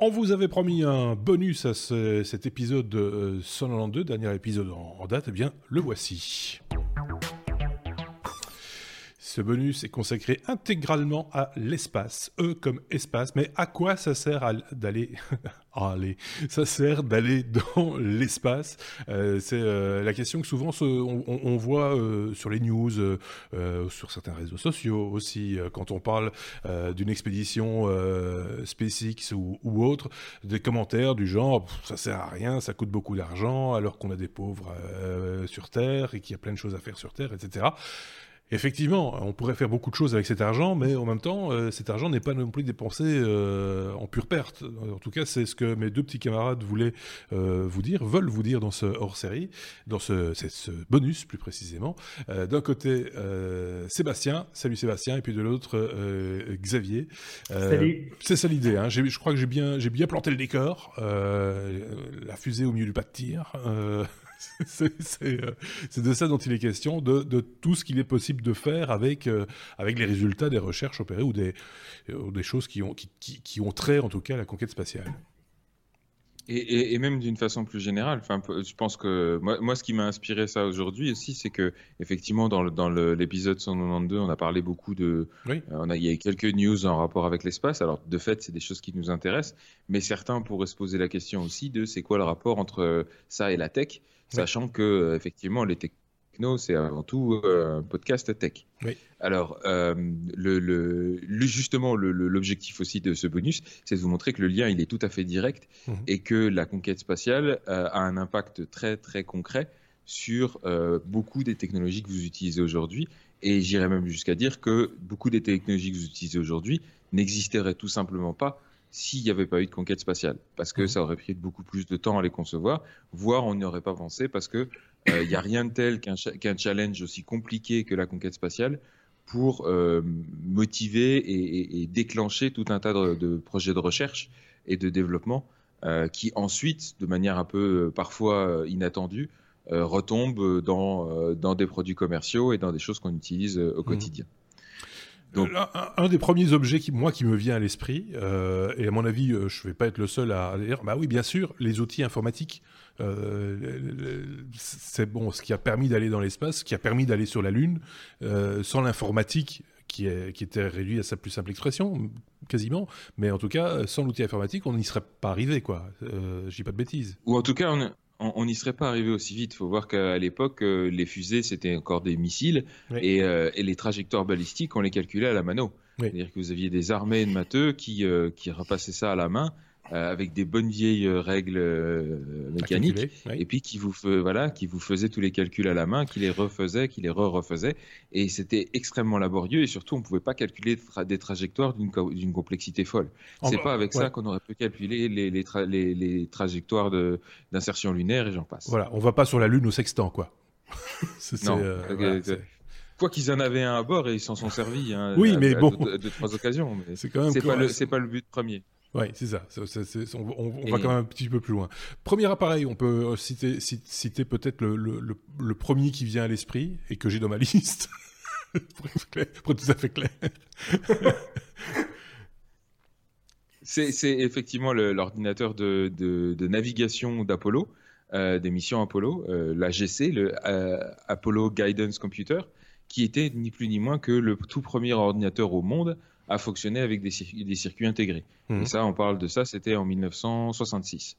On vous avait promis un bonus à cet épisode de 192, dernier épisode en, date, eh bien le voici. Ce bonus est consacré intégralement à l'espace, E comme espace, mais à quoi ça sert d'aller aller Ça sert d'aller dans l'espace. Euh, c'est euh, la question que souvent on, voit euh, sur les news, sur certains réseaux sociaux aussi, quand on parle d'une expédition SpaceX ou, ou, autre, des commentaires du genre ça sert à rien, ça coûte beaucoup d'argent, alors qu'on a des pauvres sur Terre et qu'il y a plein de choses à faire sur Terre, etc. Effectivement, on pourrait faire beaucoup de choses avec cet argent, mais en même temps, euh, cet argent n'est pas non plus dépensé euh, en pure perte. En tout cas, c'est ce que mes deux petits camarades voulaient euh, vous dire, veulent vous dire dans ce hors-série, dans ce, ce, bonus plus précisément. D'un côté, Sébastien, salut Sébastien, et puis de l'autre, Xavier. salut. C'est ça l'idée. Hein. Je crois que j'ai bien, j'ai bien planté le décor, la fusée au milieu du pas de tir. Euh, c'est de ça dont il est question, de, tout ce qu'il est possible de faire avec, euh, avec les résultats des recherches opérées ou des, euh, choses qui ont, qui, qui, ont trait en tout cas à la conquête spatiale. Et, et, même d'une façon plus générale, enfin, je pense que moi, moi ce qui m'a inspiré ça aujourd'hui aussi, c'est que effectivement dans, dans l'épisode 192, on a parlé beaucoup de, on a, il y a quelques news en rapport avec l'espace. Alors de fait, c'est des choses qui nous intéressent, mais certains pourraient se poser la question aussi de c'est quoi le rapport entre ça et la tech sachant que euh, effectivement les c'est avant tout euh, un podcast tech. Alors, euh, le, justement, l'objectif aussi de ce bonus, c'est de vous montrer que le lien, il est tout à fait direct mhm. et que la conquête spatiale a un impact très, très concret sur beaucoup des technologies que vous utilisez aujourd'hui. Et j'irais même jusqu'à dire que beaucoup des technologies que vous utilisez aujourd'hui n'existeraient tout simplement pas s'il n'y avait pas eu de conquête spatiale, parce que mhm. ça aurait pris beaucoup plus de temps à les concevoir, voire on n'y aurait pas pensé, parce que euh, il n'y a rien de tel qu'un challenge aussi compliqué que la conquête spatiale pour euh, motiver et, déclencher tout un tas de, projets de recherche et de développement euh, qui ensuite, de manière un peu parfois inattendue, retombent dans, dans des produits commerciaux et dans des choses qu'on utilise au mhm. quotidien. Donc... Un, des premiers objets qui, moi, qui me vient à l'esprit, euh, et à mon avis, euh, je ne vais pas être le seul à dire, bah oui, bien sûr, les outils informatiques, euh, c'est bon, ce qui a permis d'aller dans l'espace, ce qui a permis d'aller sur la Lune, sans l'informatique, qui, est, qui, était réduit à sa plus simple expression, quasiment. Mais en tout cas, sans l'outil informatique, on n'y serait pas arrivé, quoi. je dis pas de bêtises. Ou en tout cas, on, on n'y serait pas arrivé aussi vite. Il faut voir qu'à l'époque, euh, les fusées, c'était encore des missiles euh, et, les trajectoires balistiques, on les calculait à la mano. C'est-à-dire que vous aviez des armées de matheux qui, euh, qui repassaient ça à la main euh, avec des bonnes vieilles euh, règles euh, mécaniques, et puis qui vous, voilà, qui vous faisait tous les calculs à la main, qui les refaisait, qui les re-refaisait, et c'était extrêmement laborieux, et surtout on ne pouvait pas calculer des trajectoires d'une complexité folle. C'est pas avec ça qu'on aurait pu calculer les, les, les, trajectoires d'insertion lunaire et j'en passe. Voilà, on va pas sur la Lune au sextant, quoi. non. Quoi qu'ils en avaient un à bord et ils s'en sont servis. Hein, oui, mais bon. De, trois occasions. C'est quand même. pas, pas le but premier. Oui, c'est ça. on, va quand même un petit peu plus loin. Premier appareil, on peut citer, citer peut-être le, premier qui vient à l'esprit et que j'ai dans ma liste. pour, être tout à fait clair. c'est effectivement l'ordinateur de, navigation d'Apollo, euh, des missions Apollo, euh, l'AGC, le euh, Apollo Guidance Computer, qui était ni plus ni moins que le tout premier ordinateur au monde à fonctionner avec des, circuits intégrés. Mhm. Et ça, on parle de ça, c'était en 1966.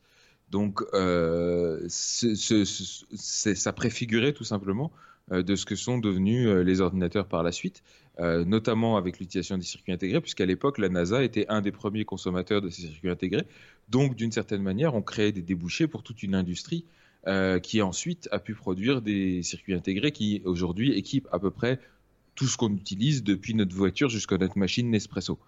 Donc, euh, ça préfigurait tout simplement euh, de ce que sont devenus euh, les ordinateurs par la suite, notamment avec l'utilisation des circuits intégrés, puisqu'à l'époque, la NASA était un des premiers consommateurs de ces circuits intégrés. Donc, d'une certaine manière, on créait des débouchés pour toute une industrie qui ensuite a pu produire des circuits intégrés qui aujourd'hui équipent à peu près tout ce qu'on utilise depuis notre voiture jusqu'à notre machine Nespresso.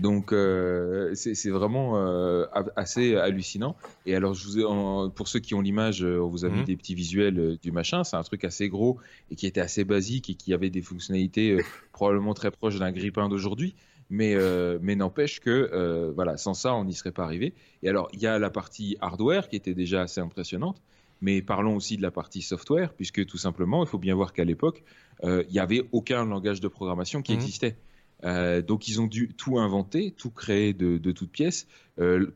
Donc euh, c'est vraiment euh, assez hallucinant. Et alors je vous pour ceux qui ont l'image, euh, on vous a mis mhm. des petits visuels du machin. C'est un truc assez gros et qui était assez basique et qui avait des fonctionnalités probablement très proches d'un grippin d'aujourd'hui. Mais, mais n'empêche que voilà, sans ça, on n'y serait pas arrivé. Et alors, il y a la partie hardware qui était déjà assez impressionnante, mais parlons aussi de la partie software, puisque tout simplement, il faut bien voir qu'à l'époque, euh, il n'y avait aucun langage de programmation qui mhm. existait. donc ils ont dû tout inventer, tout créer de, de toutes pièces.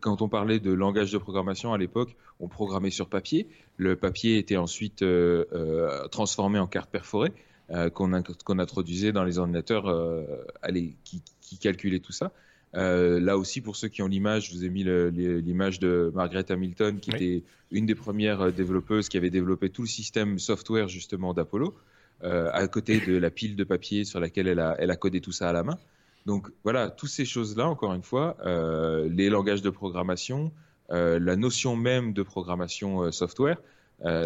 quand on parlait de langage de programmation à l'époque, on programmait sur papier. Le papier était ensuite transformé en carte perforée qu'on introduisait dans les ordinateurs allez, qui, qui calculaient tout ça. Euh, là aussi, pour ceux qui ont l'image, je vous ai mis l'image de Margaret Hamilton, qui était une des premières euh, développeuses qui avait développé tout le système software justement d'Apollo, euh, à côté de la pile de papier sur laquelle elle a, elle a codé tout ça à la main. Donc voilà, toutes ces choses-là, encore une fois, les langages de programmation, la notion même de programmation software,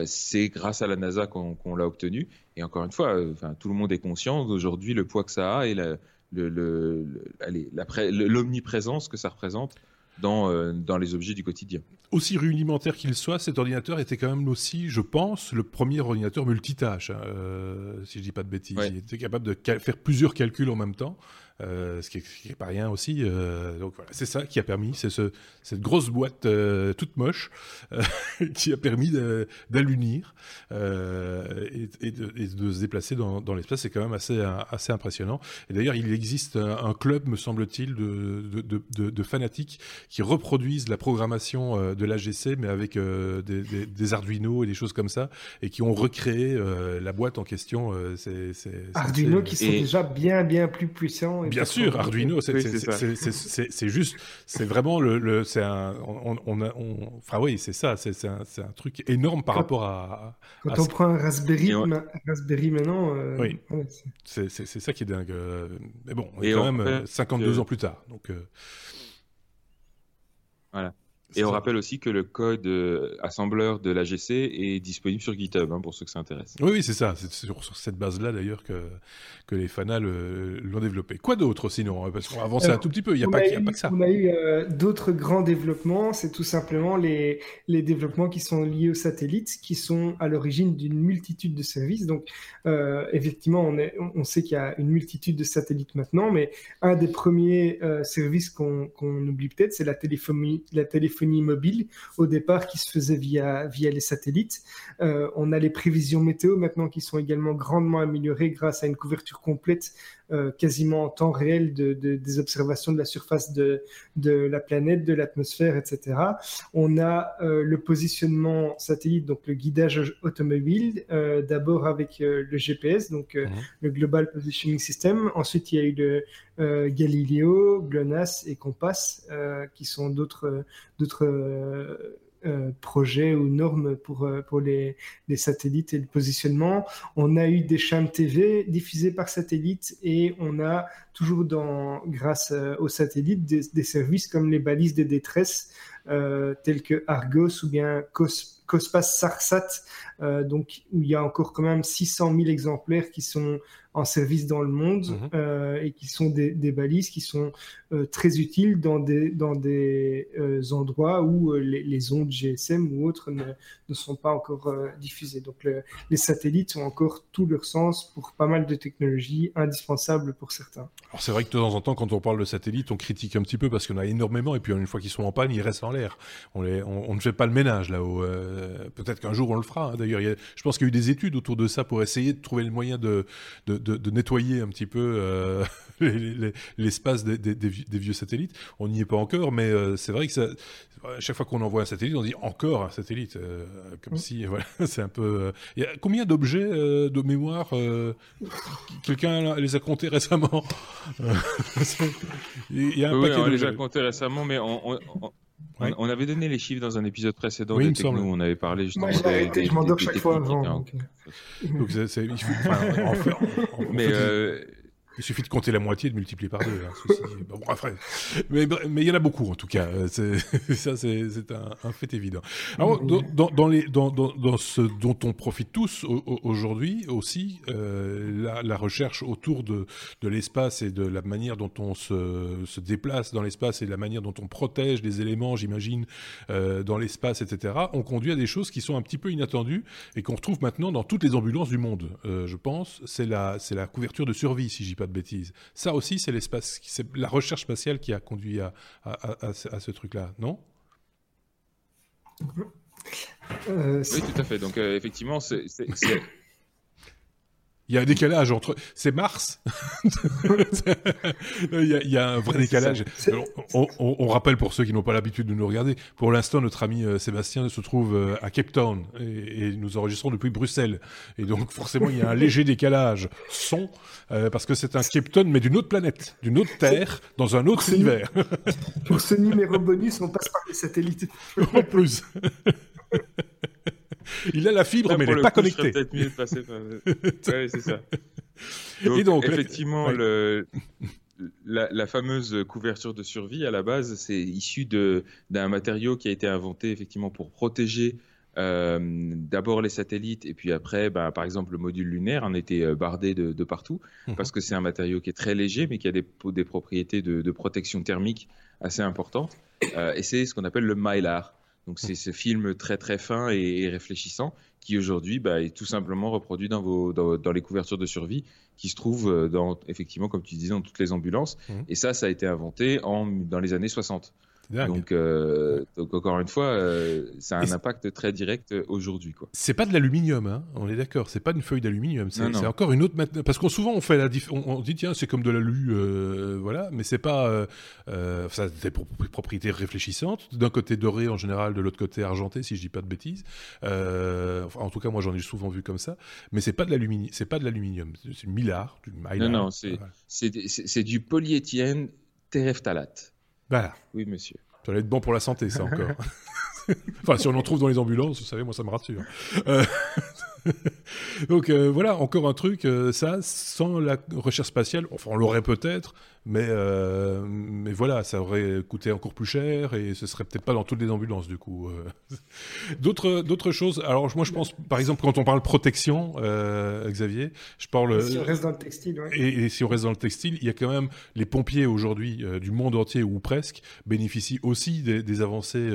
c'est grâce à la NASA qu'on l'a obtenu. Et encore une fois, tout le monde est conscient d'aujourd'hui le poids que ça a et la, l'omniprésence que ça représente dans, euh, dans les objets du quotidien. Aussi rudimentaire qu'il soit, cet ordinateur était quand même aussi, je pense, le premier ordinateur multitâche, hein, euh, si je dis pas de bêtises. Il était capable de faire plusieurs calculs en même temps. Euh, ce qui n'est pas rien aussi. Euh, donc voilà, c'est ça qui a permis, c'est ce, cette grosse boîte euh, toute moche qui a permis d'allunir et, et, de, se déplacer dans, dans l'espace. C'est quand même assez, assez impressionnant. Et d'ailleurs, il existe un, club, me semble-t-il, de, de, de, fanatiques qui reproduisent la programmation de l'AGC, mais avec des, des, Arduino et des choses comme ça, et qui ont recréé la boîte en question. c'est Arduino qui sont déjà bien, bien plus puissants Bien sûr, Arduino, c'est juste, c'est vraiment le, c'est un, on, a, enfin oui, c'est ça, c'est un, un, truc énorme par rapport à. Quand on prend un Raspberry, Raspberry maintenant. Euh, oui. c'est ça qui est dingue. Euh, mais bon, on est quand même 52 euh, ans plus tard, donc. Voilà. Et on rappelle aussi que le code euh, assembleur de l'AGC est disponible sur GitHub, hein, pour ceux que ça intéresse. Oui, oui c'est ça. C'est sur, cette base-là, d'ailleurs, que, que les fanats l'ont développé. Quoi d'autre, sinon Parce qu'on va avancer un tout petit peu. Il n'y a, pas, a pas que ça. On a eu euh, d'autres grands développements. C'est tout simplement les, les développements qui sont liés aux satellites, qui sont à l'origine d'une multitude de services. Donc, euh, effectivement, on, est, on sait qu'il y a une multitude de satellites maintenant, mais un des premiers services qu'on oublie peut-être, c'est la téléphonie, la téléphonie mobile au départ qui se faisait via, les satellites. Euh, on a les prévisions météo maintenant qui sont également grandement améliorées grâce à une couverture complète quasiment en temps réel de, des observations de la surface de, de la planète, de l'atmosphère, etc. On a euh, le positionnement satellite, donc le guidage automobile, d'abord avec le GPS, donc mhm. le Global Positioning System. Ensuite, il y a eu le Galileo, GLONASS et Compass, qui sont d'autres euh, projets ou normes pour, euh, pour les, les, satellites et le positionnement. On a eu des chaînes TV diffusées par satellite et on a toujours dans, grâce euh, aux satellites des, services comme les balises de détresse telles que Argos ou bien COS, SARSAT, donc où il y a encore quand même 600 000 exemplaires qui sont en service dans le monde mhm. euh, et qui sont des, balises qui sont euh, très utiles dans des, dans des euh, endroits où les, ondes GSM ou autres ne, ne sont pas encore diffusées. Donc les satellites ont encore tout leur sens pour pas mal de technologies indispensables pour certains. Alors c'est vrai que de temps en temps, quand on parle de satellites, on critique un petit peu parce qu'on a énormément et puis une fois qu'ils sont en panne, ils restent en l'air. On, on, ne fait pas le ménage là-haut. Peut-être qu'un jour on le fera. Hein. D'ailleurs, je pense qu'il y a eu des études autour de ça pour essayer de trouver le moyen de, de de, nettoyer un petit peu euh, l'espace des, vieux satellites. On n'y est pas encore, mais euh, c'est vrai que ça, à chaque fois qu'on envoie un satellite, on dit encore un satellite, euh, comme si, voilà, c'est un peu. Il y a combien d'objets de mémoire Quelqu'un les a comptés récemment? Il y a un oui, on les a comptés récemment, mais on, on, avait donné les chiffres dans un épisode précédent oui, de où on avait parlé justement. Moi, arrêté, je m'endors chaque fois avant. Donc, c'est, enfin, en fait, en, mais euh, il suffit de compter la moitié et de multiplier par deux. Hein, bon, après. Mais mais il y en a beaucoup en tout cas. ça c'est un, un, fait évident. Alors dans, dans, les, dans, dans, ce dont on profite tous aujourd'hui aussi, euh, la, la, recherche autour de, de l'espace et de la manière dont on se, se déplace dans l'espace et la manière dont on protège les éléments, j'imagine, euh, dans l'espace, etc. On conduit à des choses qui sont un petit peu inattendues et qu'on retrouve maintenant dans toutes les ambulances du monde. Euh, je pense, c'est la la couverture de survie, si j'y de bêtises. Ça aussi, c'est l'espace, c'est la recherche spatiale qui a conduit à, à, ce truc-là, non? Euh, Oui, tout à fait. Donc, euh, effectivement, c'est Il y a un décalage entre. C'est Mars. il, y a, un vrai décalage. on, rappelle pour ceux qui n'ont pas l'habitude de nous regarder. Pour l'instant, notre ami euh, Sébastien se trouve euh, à Cape Town et, nous enregistrons depuis Bruxelles. Et donc, forcément, il y a un léger décalage son euh, parce que c'est un Cape Town, mais d'une autre planète, d'une autre Terre, dans un autre univers. pour ce numéro bonus, on passe par les satellites. en plus. il a la fibre, mais il n'est pas connecté. peut-être mieux de passer par... ouais, c'est ça. Donc, Et donc, effectivement, le... La, la, fameuse couverture de survie, à la base, c'est issu d'un matériau qui a été inventé effectivement pour protéger euh, d'abord les satellites et puis après, bah, par exemple, le module lunaire en était euh, bardé de, de partout mhm. parce que c'est un matériau qui est très léger mais qui a des, des propriétés de, de protection thermique assez importantes. Euh, et c'est ce qu'on appelle le mylar. Donc c'est ce film très très fin et, réfléchissant qui aujourd'hui bah, est tout simplement reproduit dans, vos, dans, les couvertures de survie qui se trouvent euh, dans, effectivement, comme tu disais, dans toutes les ambulances. Mmh. Et ça, ça a été inventé en, dans les années 60. Donc, euh, donc, encore une fois, euh, ça a un impact très direct euh, aujourd'hui. C'est pas de l'aluminium, hein on est d'accord. C'est pas une feuille d'aluminium. C'est encore une autre parce qu'on souvent on fait la on, dit tiens c'est comme de l'alu, voilà, mais c'est pas ça a des propriétés réfléchissantes. D'un côté doré en général, de l'autre côté argenté, si je dis pas de bêtises. en tout cas, moi j'en ai souvent vu comme ça. Mais c'est pas de l'aluminium. C'est pas de l'aluminium. C'est du mylar, du mylar. Non non, c'est du polyéthylène terephthalate. Voilà. Oui, monsieur. Ça va être bon pour la santé, ça encore. enfin, si on en trouve dans les ambulances, vous savez, moi, ça me rassure. Euh, Donc euh, voilà, encore un truc, euh, ça, sans la recherche spatiale, enfin on l'aurait peut-être, mais, euh, mais voilà, ça aurait coûté encore plus cher et ce serait peut-être pas dans toutes les ambulances du coup. d'autres, d'autres choses, alors moi je pense, par exemple, quand on parle protection, Xavier, je parle... Si on reste dans le textile, ouais. et, si on reste dans le textile, il y a quand même les pompiers aujourd'hui du monde entier ou presque bénéficient aussi des, avancées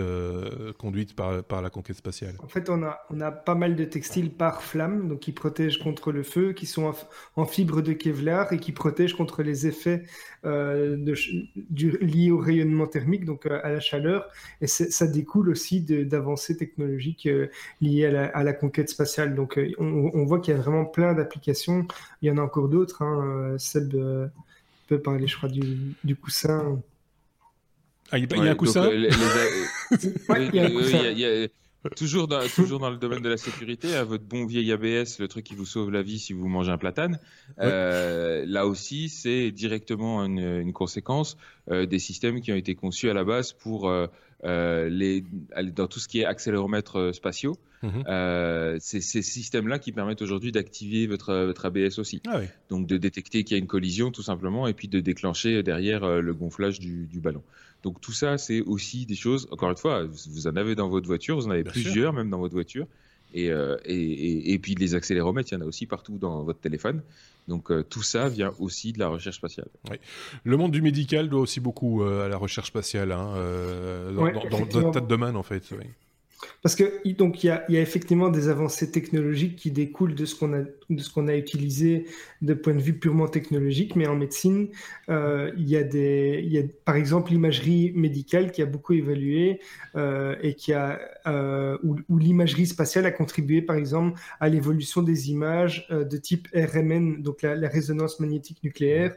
conduites par, par la conquête spatiale. En fait, on a, on a pas mal de textiles par flamme, donc qui protègent contre le feu, qui sont en, fibre de Kevlar et qui protègent contre les effets euh, de, liés au rayonnement thermique, donc euh, à la chaleur. Et ça découle aussi d'avancées technologiques euh, liées à la, conquête spatiale. Donc on, voit qu'il y a vraiment plein d'applications. Il y en a encore d'autres. Hein. Seb peut parler, je crois, du, coussin. Ah, il y a, un coussin toujours, dans, toujours dans le domaine de la sécurité, à votre bon vieil ABS, le truc qui vous sauve la vie si vous mangez un platane, euh, là aussi, c'est directement une, une conséquence euh, des systèmes qui ont été conçus à la base pour euh les, dans tout ce qui est accéléromètres euh, spatiaux. Mhm. Euh, c'est ces systèmes-là qui permettent aujourd'hui d'activer votre, votre ABS aussi. Ah oui. Donc de détecter qu'il y a une collision tout simplement et puis de déclencher derrière le gonflage du, du ballon. Donc tout ça, c'est aussi des choses, encore une fois, vous en avez dans votre voiture, vous en avez plusieurs même dans votre voiture. Et, euh, et, et, puis les accéléromètres, il y en a aussi partout dans votre téléphone. Donc euh, tout ça vient aussi de la recherche spatiale. Oui. Le monde du médical doit aussi beaucoup euh, à la recherche spatiale, hein, dans, dans, dans, tas de domaines en fait. Oui. Parce que donc il y a, effectivement des avancées technologiques qui découlent de ce qu'on a de ce qu'on a utilisé de point de vue purement technologique, mais en médecine euh, il y a des il par exemple l'imagerie médicale qui a beaucoup évolué euh, et qui a euh, où, l'imagerie spatiale a contribué par exemple à l'évolution des images euh, de type RMN donc la résonance magnétique nucléaire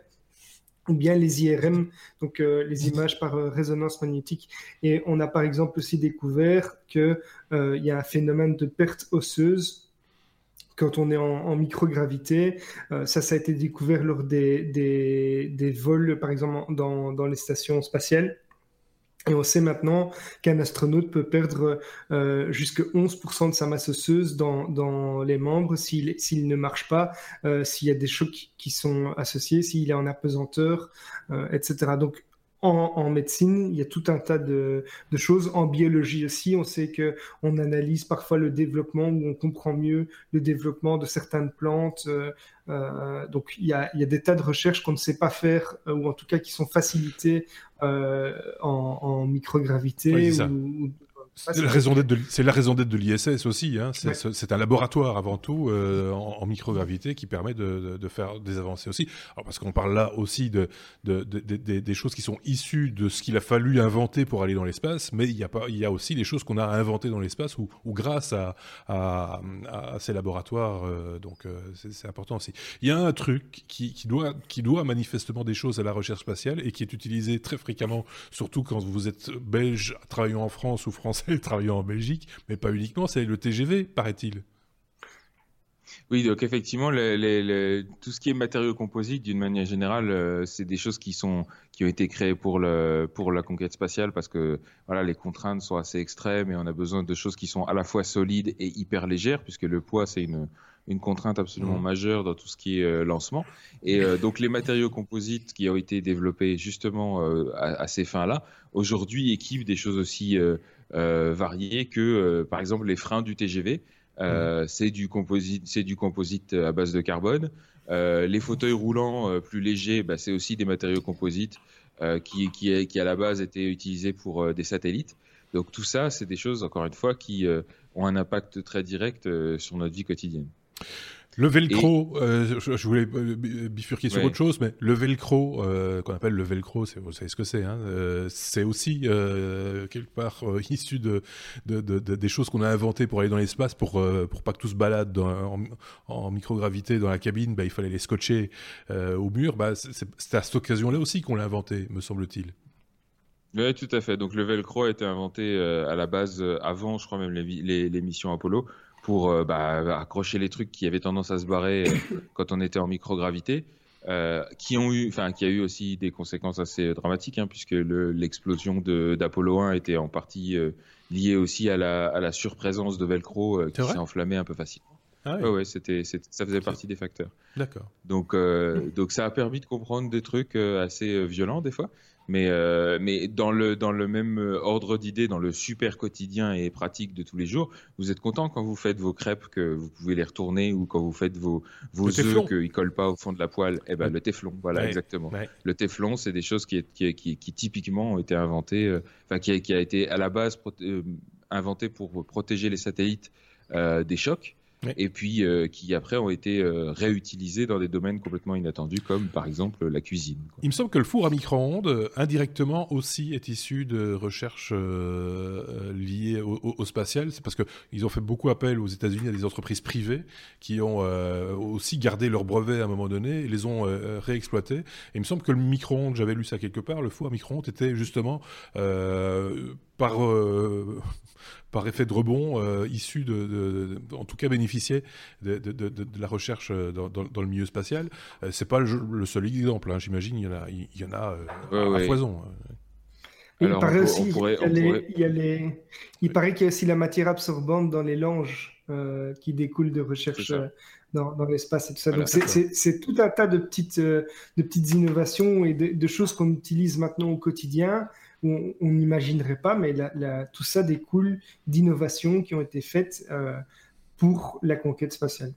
ou bien les IRM, donc euh, les images par euh, résonance magnétique. Et on a par exemple aussi découvert qu'il euh, y a un phénomène de perte osseuse quand on est en, microgravité. ça, ça a été découvert lors des, vols, par exemple, dans les stations spatiales. Et on sait maintenant qu'un astronaute peut perdre euh, jusqu'à 11% de sa masse osseuse dans, les membres s'il ne marche pas, euh, s'il y a des chocs qui sont associés, s'il est en apesanteur, euh, etc. Donc en, médecine, il y a tout un tas de, choses. En biologie aussi, on sait que on analyse parfois le développement ou on comprend mieux le développement de certaines plantes. Euh, euh, donc il y, a, des tas de recherches qu'on ne sait pas faire euh, ou en tout cas qui sont facilitées en, microgravité ou, c'est la raison d'être de, l'ISS aussi. Hein. C'est un laboratoire avant tout euh, en, microgravité qui permet de, de, faire des avancées aussi. Alors parce qu'on parle là aussi de, des choses qui sont issues de ce qu'il a fallu inventer pour aller dans l'espace, mais il y a pas, il y a aussi des choses qu'on a inventées dans l'espace ou, ou grâce à, à, à, ces laboratoires. Euh, donc euh, c'est important aussi. Il y a un truc qui, qui, doit qui doit manifestement des choses à la recherche spatiale et qui est utilisé très fréquemment, surtout quand vous êtes belge travaillant en France ou français travaillant en Belgique, mais pas uniquement, c'est le TGV, paraît-il. Oui, donc effectivement, tout ce qui est matériaux composites, d'une manière générale, euh, c'est des choses qui sont qui ont été créées pour le pour la conquête spatiale parce que voilà, les contraintes sont assez extrêmes et on a besoin de choses qui sont à la fois solides et hyper légères puisque le poids c'est une une contrainte absolument mmh. majeure dans tout ce qui est euh, lancement. Et euh, donc les matériaux composites qui ont été développés justement à, ces fins-là, aujourd'hui équipent des choses aussi variées que par exemple les freins du TGV. Euh, c'est du composite, c'est du composite à base de carbone. Euh, les fauteuils roulants euh, plus légers, bah, c'est aussi des matériaux composites qui, qui, qui, à la base étaient utilisés pour des satellites. Donc tout ça, c'est des choses, encore une fois, qui ont un impact très direct sur notre vie quotidienne. Le velcro, euh, je, voulais euh, bifurquer sur autre chose, mais le velcro, euh, qu'on appelle le velcro, vous savez ce que c'est, hein, c'est aussi quelque part issu de, de, des choses qu'on a inventées pour aller dans l'espace, pour pour pas que tout se balade en, microgravité dans la cabine, bah, il fallait les scotcher au mur. Bah, c'est à cette occasion-là aussi qu'on l'a inventé, me semble-t-il. Oui, tout à fait. Donc le velcro a été inventé à la base avant, je crois même les, les missions Apollo pour euh, bah, accrocher les trucs qui avaient tendance à se barrer euh, quand on était en microgravité. Euh, qui ont eu, enfin, qui a eu aussi des conséquences assez dramatiques, hein, puisque l'explosion d'Apollo 1 était en partie liée aussi à la, à la, surprésence de Velcro qui s'est enflammé un peu facilement. Ah oui. ouais, c'était, ça faisait partie des facteurs. D'accord. Donc, donc ça a permis de comprendre des trucs assez violents des fois. Mais, euh, mais dans, le, dans le même euh, ordre d'idée, dans le super quotidien et pratique de tous les jours, vous êtes content quand vous faites vos crêpes que vous pouvez les retourner ou quand vous faites vos, vos œufs qu'ils ne collent pas au fond de la poêle? Eh ben, le téflon, voilà, exactement. Le téflon, c'est des choses qui, qui, qui, qui, typiquement ont été inventées, euh, enfin, qui, qui, a été à la base inventé pour protéger les satellites des chocs et puis euh, qui après ont été euh, réutilisés dans des domaines complètement inattendus, comme par exemple la cuisine. Il me semble que le four à micro-ondes, euh, indirectement aussi, est issu de recherches liées au, spatial. C'est parce qu'ils ont fait beaucoup appel aux États-Unis à des entreprises privées qui ont aussi gardé leurs brevets à un moment donné et les ont réexploités. Et il me semble que le micro-ondes, j'avais lu ça quelque part, le four à micro-ondes était justement par par effet de rebond euh, issu de, en tout cas bénéficier de, la recherche euh, dans, le milieu spatial. Euh, c'est pas le, seul exemple, hein, j'imagine, il y en a, il y en a à foison. il paraît aussi, il, paraît qu'il y a aussi la matière absorbante dans les langes qui découle de recherche dans, l'espace et tout ça. Donc c'est tout un tas de petites, de petites innovations et de choses qu'on utilise maintenant au quotidien on n'imaginerait pas, mais tout ça découle d'innovations qui ont été faites euh, pour la conquête spatiale.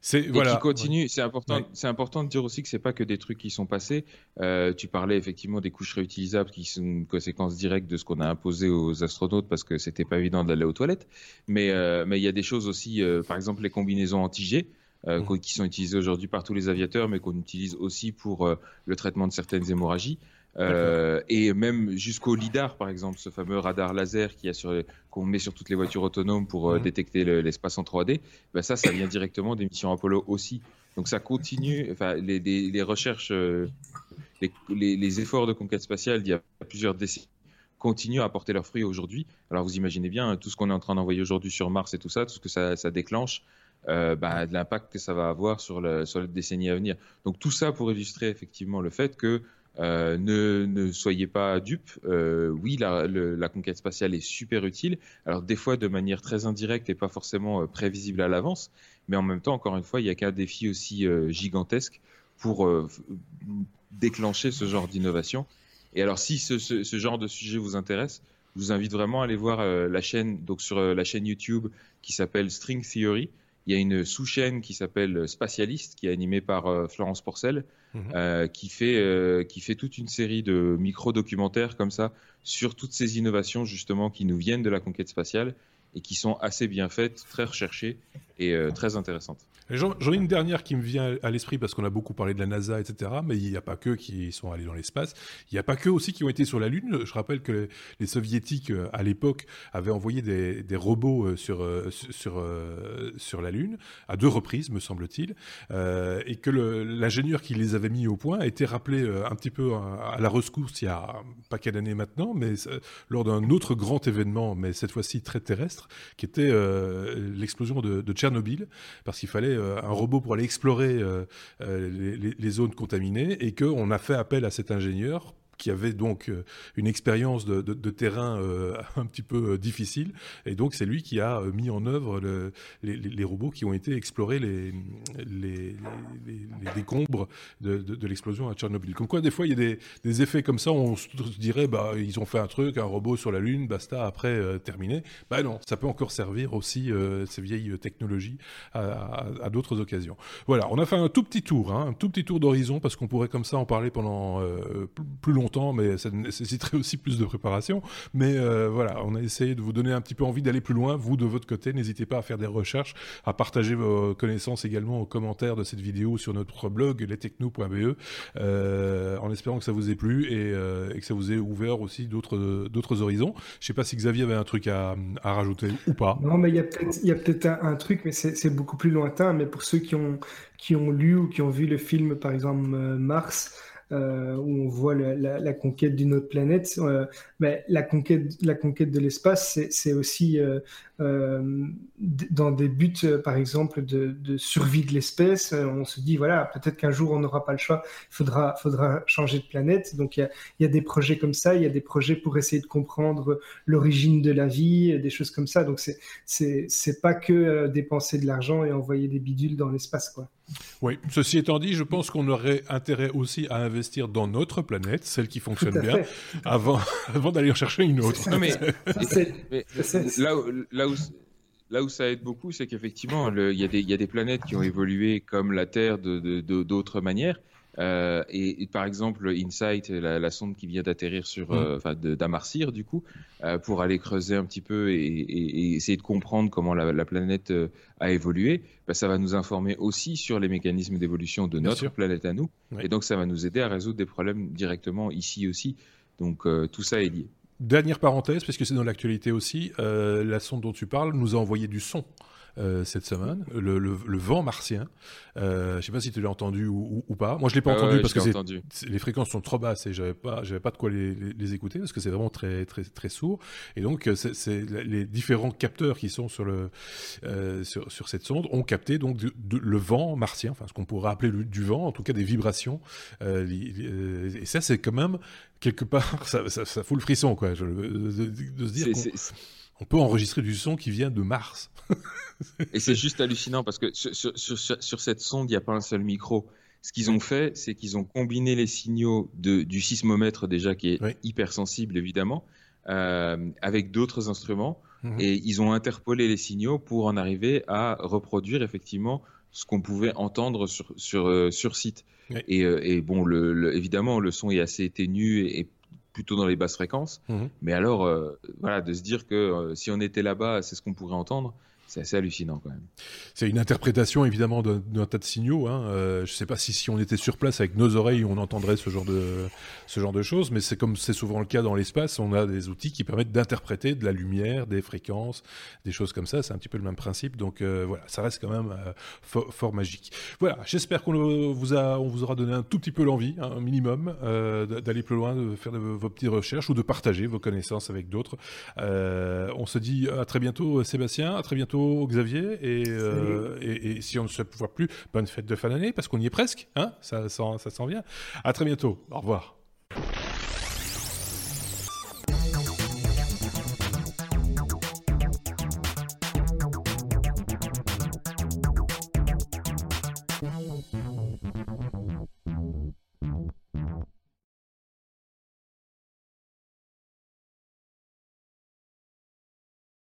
C'est voilà. qui continue. C'est important. C'est important de dire aussi que c'est pas que des trucs qui sont passés. Euh, tu parlais effectivement des couches réutilisables qui sont une conséquence directe de ce qu'on a imposé aux astronautes parce que c'était pas évident d'aller aux toilettes. Mais euh, mais il y a des choses aussi. par exemple, les combinaisons anti-G. Mmh. qui sont utilisées aujourd'hui par tous les aviateurs, mais qu'on utilise aussi pour le traitement de certaines hémorragies. Euh, et même jusqu'au lidar, par exemple, ce fameux radar laser qu'on met sur toutes les voitures autonomes pour euh, mhm. détecter l'espace en 3D, ben ça, ça vient directement des missions Apollo aussi. Donc ça continue, enfin, les, les, recherches, euh, les, les, efforts de conquête spatiale d'il y a plusieurs décennies continuent à porter leurs fruits aujourd'hui. Alors vous imaginez bien hein, tout ce qu'on est en train d'envoyer aujourd'hui sur Mars et tout ça, tout ce que ça, ça déclenche, euh, bah, de l'impact que ça va avoir sur, le, sur les décennies à venir. Donc tout ça pour illustrer effectivement le fait que euh, ne, ne, soyez pas dupes. Euh, oui, la, la, conquête spatiale est super utile. Alors des fois de manière très indirecte et pas forcément euh, prévisible à l'avance, mais en même temps, encore une fois, il n'y a qu'un défi aussi euh, gigantesque pour euh, déclencher ce genre d'innovation. Et alors, si ce, ce, ce, genre de sujet vous intéresse, je vous invite vraiment à aller voir la chaîne, donc sur la chaîne YouTube qui s'appelle String Theory, il y a une sous-chaîne qui s'appelle Spatialiste, qui est animée par Florence Porcel, mhm. qui, fait, qui fait toute une série de micro-documentaires comme ça sur toutes ces innovations justement qui nous viennent de la conquête spatiale et qui sont assez bien faites, très recherchées et très intéressantes. J'en ai une dernière qui me vient à l'esprit parce qu'on a beaucoup parlé de la NASA, etc. Mais il n'y a pas que qui sont allés dans l'espace. Il n'y a pas que aussi qui ont été sur la Lune. Je rappelle que les soviétiques, euh, à l'époque, avaient envoyé des, robots euh, sur, euh, sur, sur la Lune, à deux reprises, me semble-t-il. Et que l'ingénieur qui les avait mis au point a été rappelé un petit peu à, la rescousse il y a pas quelle année maintenant, mais lors d'un autre grand événement, mais cette fois-ci très terrestre, qui était l'explosion de, de Tchernobyl, parce qu'il fallait euh, un robot pour aller explorer euh, euh, les, les, zones contaminées et qu'on a fait appel à cet ingénieur qui avait donc euh, une expérience de, terrain euh, un petit peu euh, difficile. Et donc, c'est lui qui a mis en œuvre les, robots qui ont été explorer les, les, décombres de, l'explosion à Tchernobyl. Comme quoi, des fois, il y a des, effets comme ça, on se dirait, bah, ils ont fait un truc, un robot sur la Lune, basta, après, terminé. Bah non, ça peut encore servir aussi, ces vieilles technologies, à, d'autres occasions. Voilà, on a fait un tout petit tour, hein, un tout petit tour d'horizon, parce qu'on pourrait comme ça en parler pendant plus longtemps mais ça nécessiterait aussi plus de préparation. Mais euh, voilà, on a essayé de vous donner un petit peu envie d'aller plus loin. Vous, de votre côté, n'hésitez pas à faire des recherches, à partager vos connaissances également aux commentaires de cette vidéo sur notre blog lestechno.be, euh, en espérant que ça vous ait plu euh, et, que ça vous ait ouvert aussi d'autres horizons. Je sais pas si Xavier avait un truc à, rajouter ou pas. Non, mais il y a peut-être un, un, truc, mais c'est beaucoup plus lointain. Mais pour ceux qui ont qui ont lu ou qui ont vu le film, par exemple Mars. Euh, où on voit la, conquête d'une autre planète. Euh, mais la conquête, la conquête de l'espace, c'est aussi euh, dans des buts, par exemple, de, survie de l'espèce. On se dit, voilà, peut-être qu'un jour on n'aura pas le choix, il faudra, faudra changer de planète. Donc il y a, des projets comme ça, il y a des projets pour essayer de comprendre l'origine de la vie, des choses comme ça. Donc c'est pas que dépenser de l'argent et envoyer des bidules dans l'espace, quoi. Oui, ceci étant dit, je pense qu'on aurait intérêt aussi à investir dans notre planète, celle qui fonctionne bien, avant, avant d'aller en chercher une autre. mais, là, où, là, où, là où ça aide beaucoup, c'est qu'effectivement, il y, y, a des planètes qui ont évolué comme la Terre d'autres de, de, manières. Euh, et, par exemple, Insight, la, sonde qui vient d'atterrir sur, mm. euh, enfin, d'amarcir du coup, euh, pour aller creuser un petit peu et, essayer de comprendre comment la, planète a évolué, bah, ça va nous informer aussi sur les mécanismes d'évolution de notre planète à nous. Et donc, ça va nous aider à résoudre des problèmes directement ici aussi. Donc, tout ça est lié. Dernière parenthèse, parce que c'est dans l'actualité aussi, la sonde dont tu parles nous a envoyé du son. Euh, cette semaine, le, le, le, vent martien. Euh, je ne sais pas si tu l'as entendu ou, ou, pas. Moi, je l'ai pas entendu parce que les fréquences sont trop basses et j'avais pas, j'avais pas de quoi les, les, écouter parce que c'est vraiment très, très, très sourd. Et donc, euh, c'est les différents capteurs qui sont sur le, euh, sur, sur, cette sonde ont capté donc le vent martien, enfin ce qu'on pourrait appeler du vent, en tout cas des vibrations. Et ça, c'est quand même quelque part, ça, ça, ça, fout le frisson, quoi, de se dire on peut enregistrer du son qui vient de Mars. et c'est juste hallucinant parce que sur, cette sonde, il n'y a pas un seul micro. Ce qu'ils ont fait, c'est qu'ils ont combiné les signaux du sismomètre déjà, qui est hyper sensible évidemment, euh, avec d'autres instruments. Mhm. Et ils ont interpolé les signaux pour en arriver à reproduire effectivement ce qu'on pouvait entendre sur, sur, euh, sur site. Et, euh, et, bon, le, évidemment, le son est assez ténu et, plutôt dans les basses fréquences. Mhm. Mais alors, voilà, de se dire que si on était là-bas, c'est ce qu'on pourrait entendre, c'est assez hallucinant quand même. C'est une interprétation évidemment d'un tas de signaux. Hein. Euh, je ne sais pas si, si on était sur place avec nos oreilles, on entendrait ce genre de, ce genre de choses, mais c'est comme c'est souvent le cas dans l'espace, on a des outils qui permettent d'interpréter de la lumière, des fréquences, des choses comme ça. C'est un petit peu le même principe. Donc euh, voilà, ça reste quand même euh, fort, magique. Voilà, j'espère qu'on vous, vous aura donné un tout petit peu l'envie, hein, un minimum, d'aller plus loin, de faire vos petites recherches ou de partager vos connaissances avec d'autres. on se dit à très bientôt, Sébastien, à très bientôt Xavier. Euh, et, et, si on ne se voit plus, bonne fête de fin d'année, parce qu'on y est presque. Hein ça, ça, ça s'en vient. À très bientôt. Au revoir.